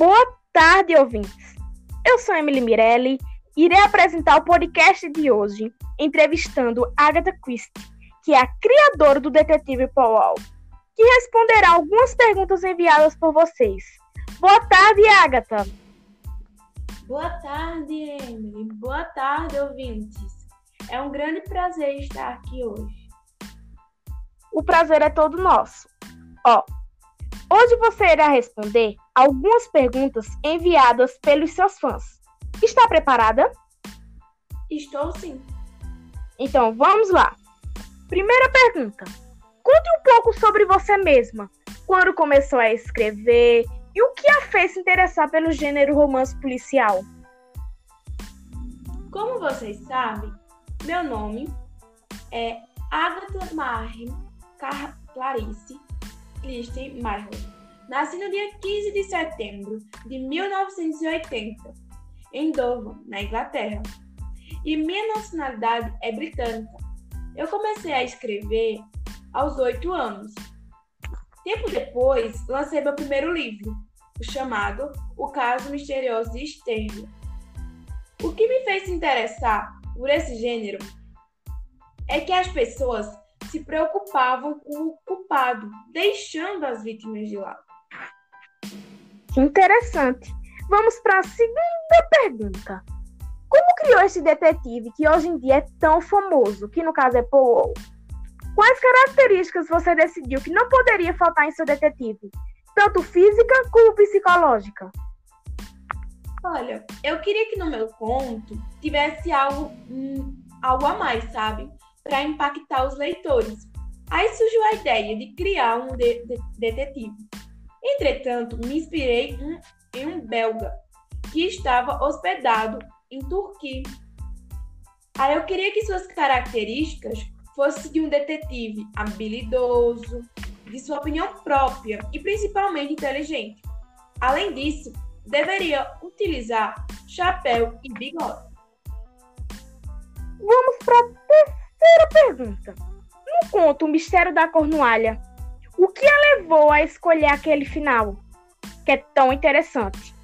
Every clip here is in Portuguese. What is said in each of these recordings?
Boa tarde, ouvintes. Eu sou Emily Mirelli e irei apresentar o podcast de hoje, entrevistando Agatha Christie, que é a criadora do detetive Paul que responderá algumas perguntas enviadas por vocês. Boa tarde, Agatha. Boa tarde, Emily. Boa tarde, ouvintes. É um grande prazer estar aqui hoje. O prazer é todo nosso. Ó, hoje você irá responder algumas perguntas enviadas pelos seus fãs. Está preparada? Estou sim. Então vamos lá. Primeira pergunta: Conte um pouco sobre você mesma. Quando começou a escrever e o que a fez se interessar pelo gênero romance policial? Como vocês sabem, meu nome é Agatha Marim Clarice Christian Marlowe. Nasci no dia 15 de setembro de 1980, em Dover, na Inglaterra, e minha nacionalidade é britânica. Eu comecei a escrever aos oito anos. Tempo depois, lancei meu primeiro livro, o chamado O Caso Misterioso de Stanley. O que me fez se interessar por esse gênero é que as pessoas se preocupavam com o culpado, deixando as vítimas de lado. Interessante. Vamos para a segunda pergunta. Como criou esse detetive que hoje em dia é tão famoso, que no caso é Paul? Quais características você decidiu que não poderia faltar em seu detetive, tanto física como psicológica? Olha, eu queria que no meu conto tivesse algo, hum, algo a mais, sabe? Para impactar os leitores. Aí surgiu a ideia de criar um de de detetive. Entretanto, me inspirei em um belga que estava hospedado em Turquia. Aí eu queria que suas características fossem de um detetive habilidoso, de sua opinião própria e principalmente inteligente. Além disso, deveria utilizar chapéu e bigode. Vamos para terceira pergunta. No conto O Mistério da Cornualha, o que a levou a escolher aquele final, que é tão interessante?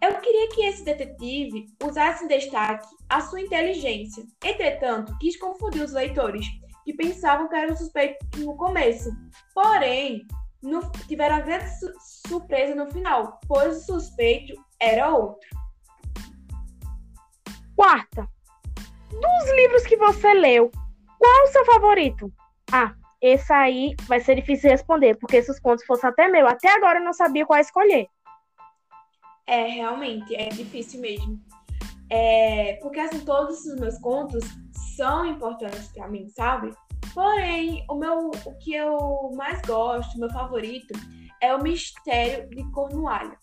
Eu queria que esse detetive usasse em destaque a sua inteligência. Entretanto, quis confundir os leitores, que pensavam que era um suspeito no começo. Porém, no, tiveram uma grande su surpresa no final, pois o suspeito era outro. Quarta. Dos livros que você leu, qual o seu favorito? Ah, esse aí vai ser difícil responder, porque se os contos fossem até meu, até agora eu não sabia qual escolher. É, realmente, é difícil mesmo. É, porque assim, todos os meus contos são importantes para mim, sabe? Porém, o meu o que eu mais gosto, meu favorito, é o Mistério de Cornualha.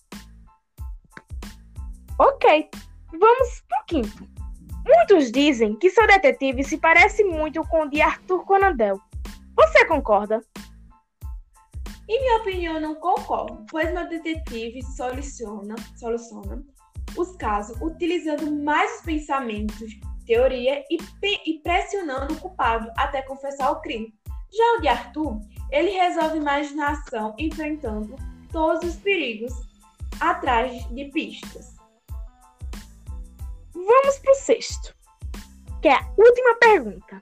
Ok, vamos pro quinto. Muitos dizem que seu detetive se parece muito com o de Arthur Conan Doyle. Você concorda? Em minha opinião, não concordo, pois meu detetive soluciona, soluciona os casos utilizando mais os pensamentos, teoria e, e pressionando o culpado até confessar o crime. Já o de Arthur, ele resolve imaginação enfrentando todos os perigos atrás de pistas. Vamos para o sexto, que é a última pergunta.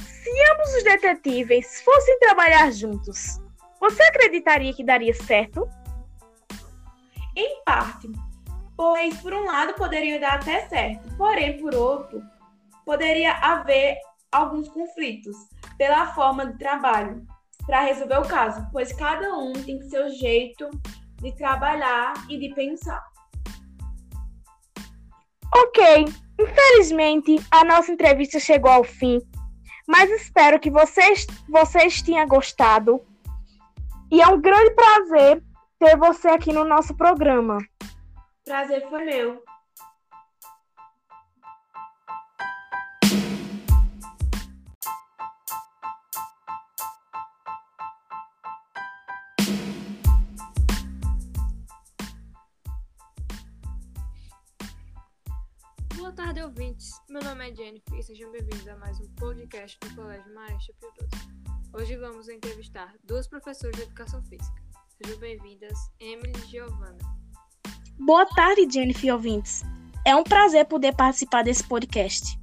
Se ambos os detetives fossem trabalhar juntos, você acreditaria que daria certo? Em parte, pois por um lado poderia dar até certo, porém por outro poderia haver alguns conflitos pela forma de trabalho para resolver o caso, pois cada um tem seu jeito de trabalhar e de pensar. Ok, infelizmente a nossa entrevista chegou ao fim mas espero que vocês, vocês tenham gostado. E é um grande prazer ter você aqui no nosso programa. Prazer foi meu. Ouvintes. Meu nome é Jennifer e sejam bem-vindos a mais um podcast do Colégio Maestro Pio Hoje vamos entrevistar duas professoras de Educação Física. Sejam bem-vindas, Emily e Giovana. Boa tarde, Jennifer e ouvintes. É um prazer poder participar desse podcast.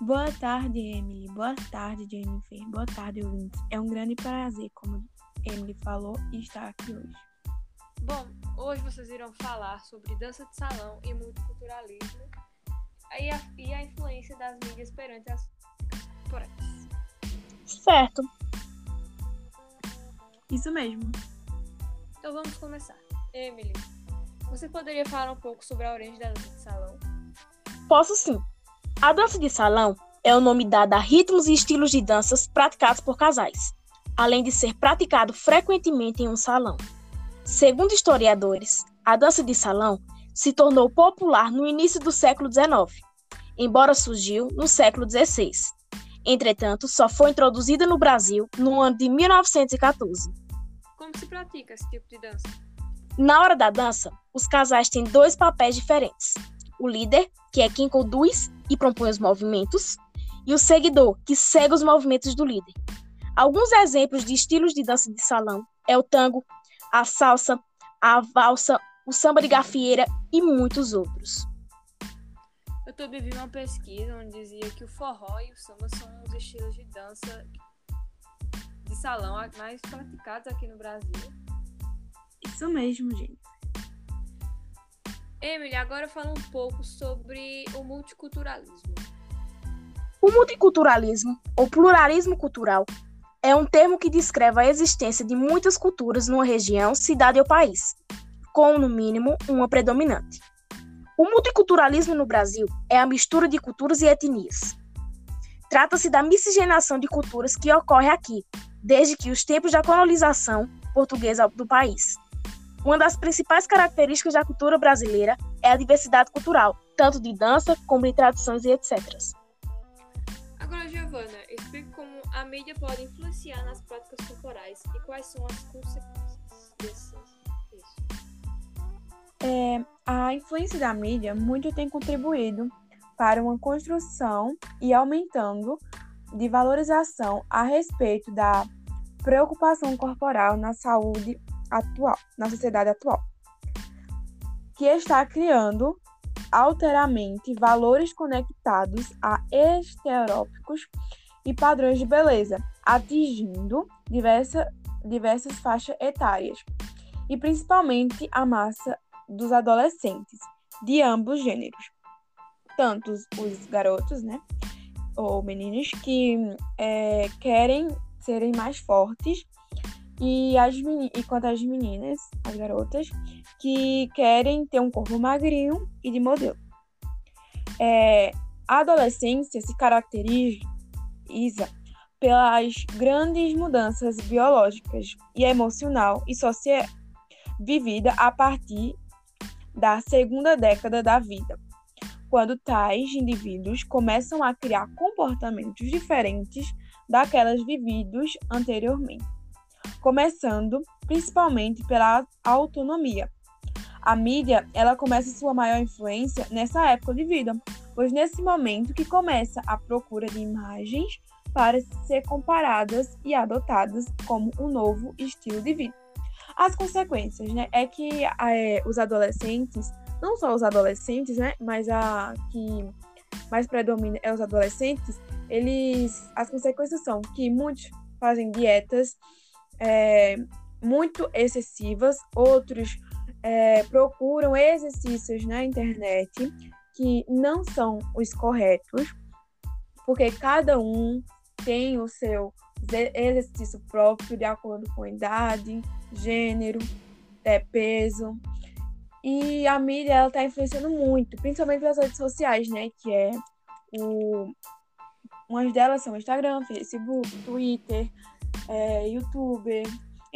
Boa tarde, Emily. Boa tarde, Jennifer. Boa tarde, ouvintes. É um grande prazer, como Emily falou, estar aqui hoje. Bom, hoje vocês irão falar sobre dança de salão e multiculturalismo e a, e a influência das mídias perante as corporativas. Certo. Isso mesmo. Então vamos começar. Emily, você poderia falar um pouco sobre a origem da dança de salão? Posso sim. A dança de salão é o nome dado a ritmos e estilos de danças praticados por casais, além de ser praticado frequentemente em um salão. Segundo historiadores, a dança de salão se tornou popular no início do século XIX, embora surgiu no século XVI. Entretanto, só foi introduzida no Brasil no ano de 1914. Como se pratica esse tipo de dança? Na hora da dança, os casais têm dois papéis diferentes: o líder, que é quem conduz e propõe os movimentos, e o seguidor, que segue os movimentos do líder. Alguns exemplos de estilos de dança de salão é o tango, a salsa, a valsa, o samba de gafieira e muitos outros. Eu também vi uma pesquisa onde dizia que o forró e o samba são os estilos de dança de salão mais praticados aqui no Brasil. Isso mesmo, gente. Emily, agora fala um pouco sobre o multiculturalismo. O multiculturalismo, ou pluralismo cultural, é um termo que descreve a existência de muitas culturas numa região, cidade ou país, com, no mínimo, uma predominante. O multiculturalismo no Brasil é a mistura de culturas e etnias. Trata-se da miscigenação de culturas que ocorre aqui, desde que os tempos da colonização portuguesa do país. Uma das principais características da cultura brasileira é a diversidade cultural, tanto de dança como de tradições e etc. Giovana, explique como a mídia pode influenciar nas práticas corporais e quais são as consequências disso. É, a influência da mídia muito tem contribuído para uma construção e aumentando de valorização a respeito da preocupação corporal na saúde atual, na sociedade atual, que está criando alteramente valores conectados a estereótipos e padrões de beleza, atingindo diversa, diversas faixas etárias, e principalmente a massa dos adolescentes, de ambos gêneros. Tanto os garotos, né, ou meninos que é, querem serem mais fortes e, as e quanto às meninas, as garotas, que querem ter um corpo magrinho e de modelo. É, a adolescência se caracteriza pelas grandes mudanças biológicas e emocional e social vivida a partir da segunda década da vida, quando tais indivíduos começam a criar comportamentos diferentes daquelas vividos anteriormente começando principalmente pela autonomia. A mídia, ela começa sua maior influência nessa época de vida, pois nesse momento que começa a procura de imagens para ser comparadas e adotadas como um novo estilo de vida. As consequências, né, é que é, os adolescentes, não só os adolescentes, né, mas a que mais predomina é os adolescentes, eles, as consequências são que muitos fazem dietas é, muito excessivas, outros é, procuram exercícios na internet que não são os corretos, porque cada um tem o seu exercício próprio de acordo com idade, gênero, é, peso. E a mídia ela está influenciando muito, principalmente pelas redes sociais, né? Que é o. Umas delas são Instagram, Facebook, Twitter, é, youtuber,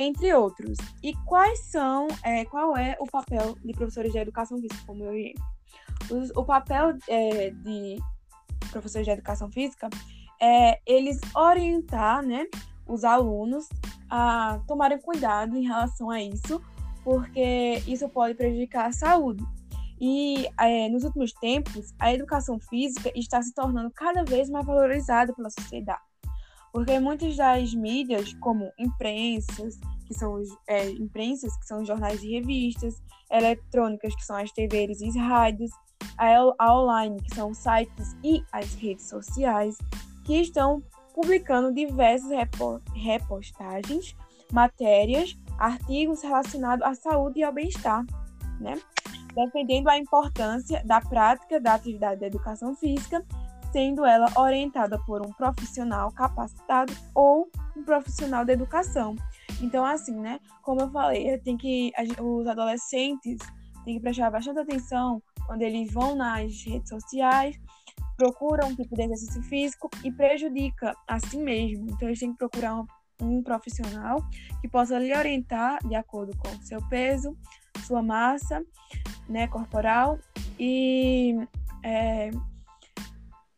entre outros. E quais são, é, qual é o papel de professores de educação física, como eu e o, o papel é, de professores de educação física é eles orientar, né, os alunos a tomarem cuidado em relação a isso, porque isso pode prejudicar a saúde. E é, nos últimos tempos, a educação física está se tornando cada vez mais valorizada pela sociedade porque muitas das mídias, como imprensas, que são os é, imprensas, que são jornais e revistas, eletrônicas, que são as TVs e as rádios, a, online, que são sites e as redes sociais, que estão publicando diversas repo, repostagens, matérias, artigos relacionados à saúde e ao bem-estar, né? defendendo a importância da prática da atividade da educação física, sendo ela orientada por um profissional capacitado ou um profissional da educação. Então, assim, né? Como eu falei, tem que os adolescentes têm que prestar bastante atenção quando eles vão nas redes sociais, procuram um tipo de exercício físico e prejudica a si mesmo. Então, eles têm que procurar um, um profissional que possa lhe orientar de acordo com seu peso, sua massa né, corporal e é,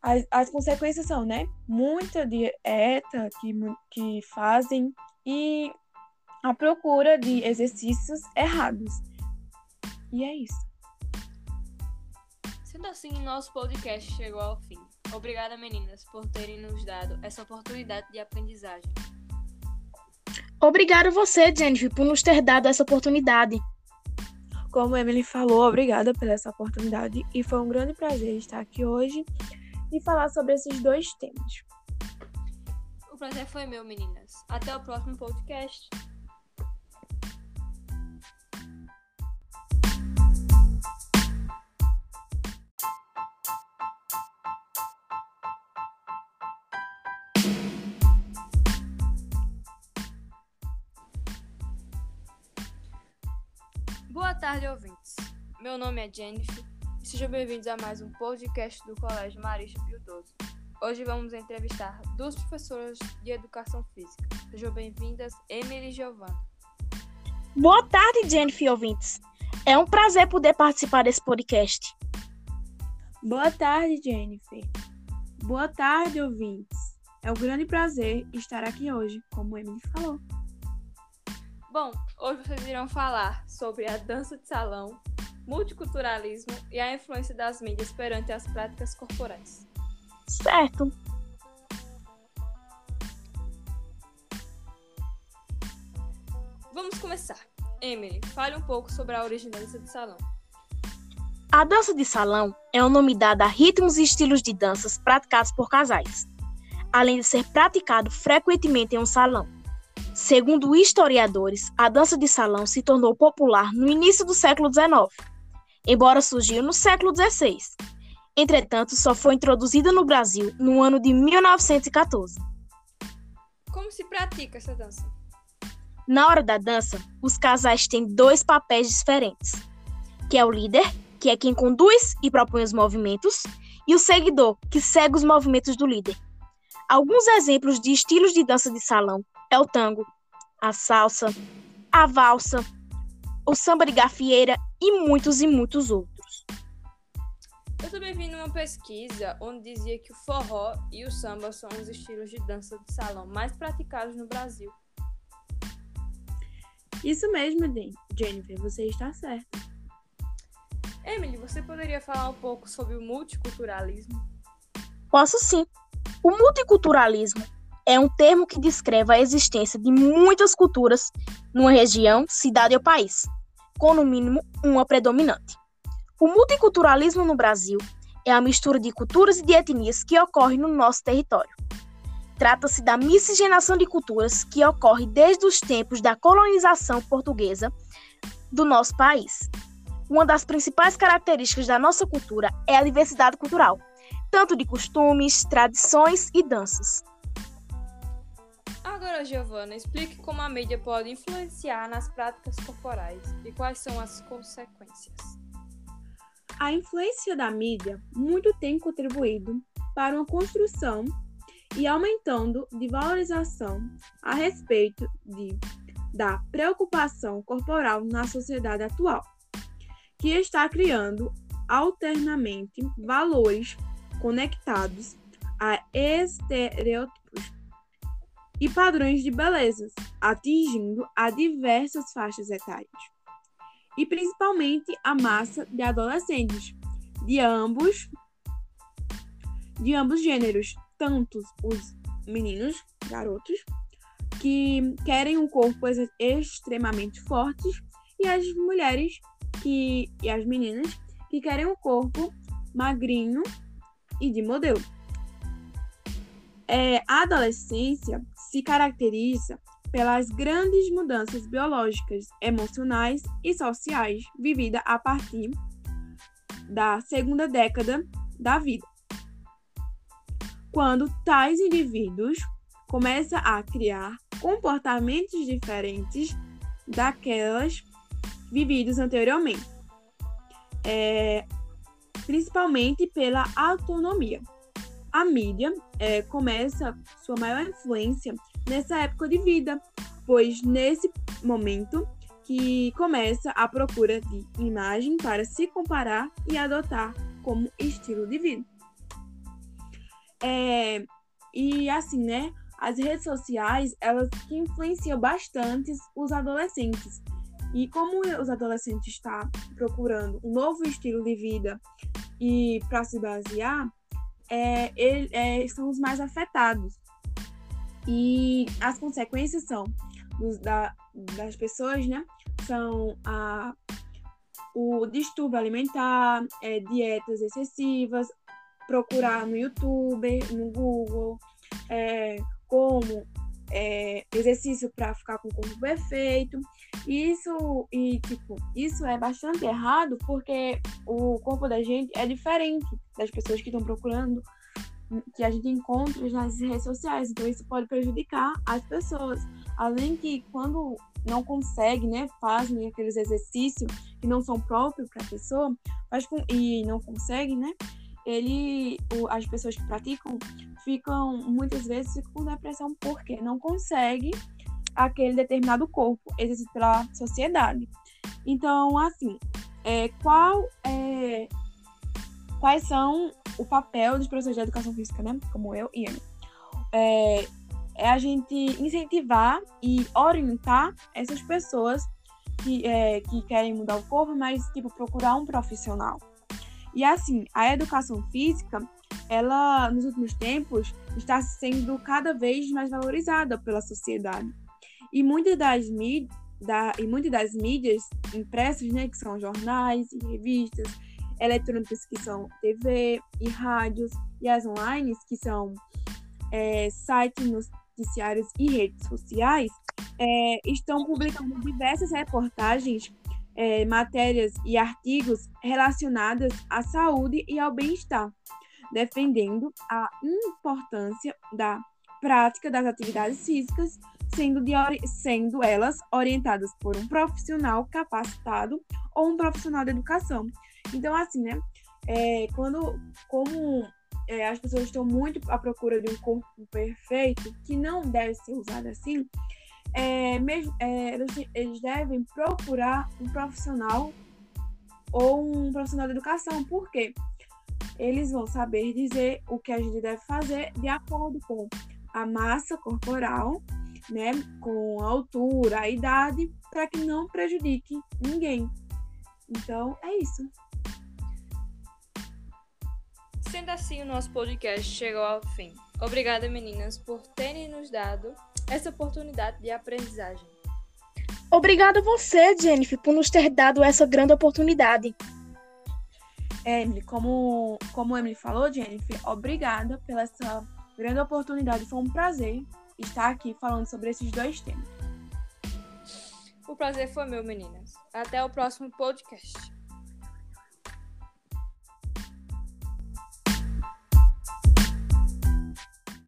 as, as consequências são, né, muita dieta que, que fazem e a procura de exercícios errados. E é isso. Sendo assim, nosso podcast chegou ao fim. Obrigada, meninas, por terem nos dado essa oportunidade de aprendizagem. Obrigado você, Jennifer, por nos ter dado essa oportunidade. Como Emily falou, obrigada pela essa oportunidade e foi um grande prazer estar aqui hoje e falar sobre esses dois temas. O prazer foi meu, meninas. Até o próximo podcast. Boa tarde, ouvintes. Meu nome é Jennifer sejam bem-vindos a mais um podcast do Colégio Marista Pio 12. Hoje vamos entrevistar duas professoras de Educação Física. Sejam bem-vindas, Emily e Giovana. Boa tarde, Jennifer, ouvintes. É um prazer poder participar desse podcast. Boa tarde, Jennifer. Boa tarde, ouvintes. É um grande prazer estar aqui hoje, como Emily falou. Bom, hoje vocês irão falar sobre a dança de salão, multiculturalismo e a influência das mídias perante as práticas corporais. Certo. Vamos começar. Emily, fale um pouco sobre a origem da dança de salão. A dança de salão é um nome dado a ritmos e estilos de danças praticados por casais, além de ser praticado frequentemente em um salão. Segundo historiadores, a dança de salão se tornou popular no início do século XIX, embora surgiu no século XVI. Entretanto, só foi introduzida no Brasil no ano de 1914. Como se pratica essa dança? Na hora da dança, os casais têm dois papéis diferentes, que é o líder, que é quem conduz e propõe os movimentos, e o seguidor, que segue os movimentos do líder. Alguns exemplos de estilos de dança de salão é o tango, a salsa, a valsa, o samba de gafieira e muitos e muitos outros. Eu também vi numa pesquisa onde dizia que o forró e o samba são os estilos de dança de salão mais praticados no Brasil. Isso mesmo, Jennifer, você está certa. Emily, você poderia falar um pouco sobre o multiculturalismo? Posso sim. O multiculturalismo é um termo que descreve a existência de muitas culturas numa região, cidade ou país, com no mínimo uma predominante. O multiculturalismo no Brasil é a mistura de culturas e de etnias que ocorre no nosso território. Trata-se da miscigenação de culturas que ocorre desde os tempos da colonização portuguesa do nosso país. Uma das principais características da nossa cultura é a diversidade cultural, tanto de costumes, tradições e danças. Agora, Giovana, explique como a mídia pode influenciar nas práticas corporais e quais são as consequências. A influência da mídia muito tem contribuído para uma construção e aumentando de valorização a respeito de, da preocupação corporal na sociedade atual, que está criando alternamente valores conectados a estereótipos e padrões de beleza, atingindo a diversas faixas etárias, e principalmente a massa de adolescentes de ambos de ambos gêneros, tanto os meninos, garotos, que querem um corpo ex- extremamente forte e as mulheres que e as meninas que querem um corpo magrinho e de modelo. É, a adolescência se caracteriza pelas grandes mudanças biológicas, emocionais e sociais vividas a partir da segunda década da vida, quando tais indivíduos começam a criar comportamentos diferentes daquelas vividos anteriormente, é, principalmente pela autonomia. A mídia é, começa sua maior influência nessa época de vida, pois nesse momento que começa a procura de imagem para se comparar e adotar como estilo de vida. É, e assim, né? As redes sociais, elas influenciam bastante os adolescentes. E como os adolescentes estão procurando um novo estilo de vida e para se basear, é, ele, é, são os mais afetados. E as consequências são dos, da, das pessoas, né? São a, o distúrbio alimentar, é, dietas excessivas, procurar no YouTube, no Google, é, como é, exercício para ficar com o corpo perfeito. Isso e tipo, isso é bastante errado porque o corpo da gente é diferente das pessoas que estão procurando que a gente encontra nas redes sociais. Então isso pode prejudicar as pessoas. Além que quando não consegue, né, fazem aqueles exercícios que não são próprios para a pessoa, faz com, e não consegue, né, ele, o, as pessoas que praticam ficam muitas vezes ficam com depressão porque não consegue aquele determinado corpo exercido pela sociedade. Então, assim, é, qual é, quais são o papel dos professores de educação física, né? Como eu e ele. É, é a gente incentivar e orientar essas pessoas que, é, que querem mudar o corpo, mas, tipo, procurar um profissional. E, assim, a educação física, ela, nos últimos tempos, está sendo cada vez mais valorizada pela sociedade. E muitas das, mídias, da, e muitas das mídias impressas, né, que são jornais e revistas, eletrônicas, que são TV e rádios, e as online, que são é, sites, noticiários e redes sociais, é, estão publicando diversas reportagens, é, matérias e artigos relacionadas à saúde e ao bem-estar, defendendo a importância da prática das atividades físicas, sendo, de, sendo elas orientadas por um profissional capacitado ou um profissional de educação. Então, assim, né? É, quando, como é, as pessoas estão muito à procura de um corpo perfeito, que não deve ser usado assim, é, mesmo, é, eles devem procurar um profissional ou um profissional de educação. Por quê? Eles vão saber dizer o que a gente deve fazer de acordo com a massa corporal, né, com a altura, a idade, para que não prejudique ninguém. Então, é isso. Sendo assim, o nosso podcast chegou ao fim. Obrigada, meninas, por terem nos dado essa oportunidade de aprendizagem. Obrigada a você, Jennifer, por nos ter dado essa grande oportunidade. Emily, como, como Emily falou, Jennifer, obrigada pela essa grande oportunidade. Foi um prazer estar aqui falando sobre esses dois temas. O prazer foi meu, meninas. Até o próximo podcast.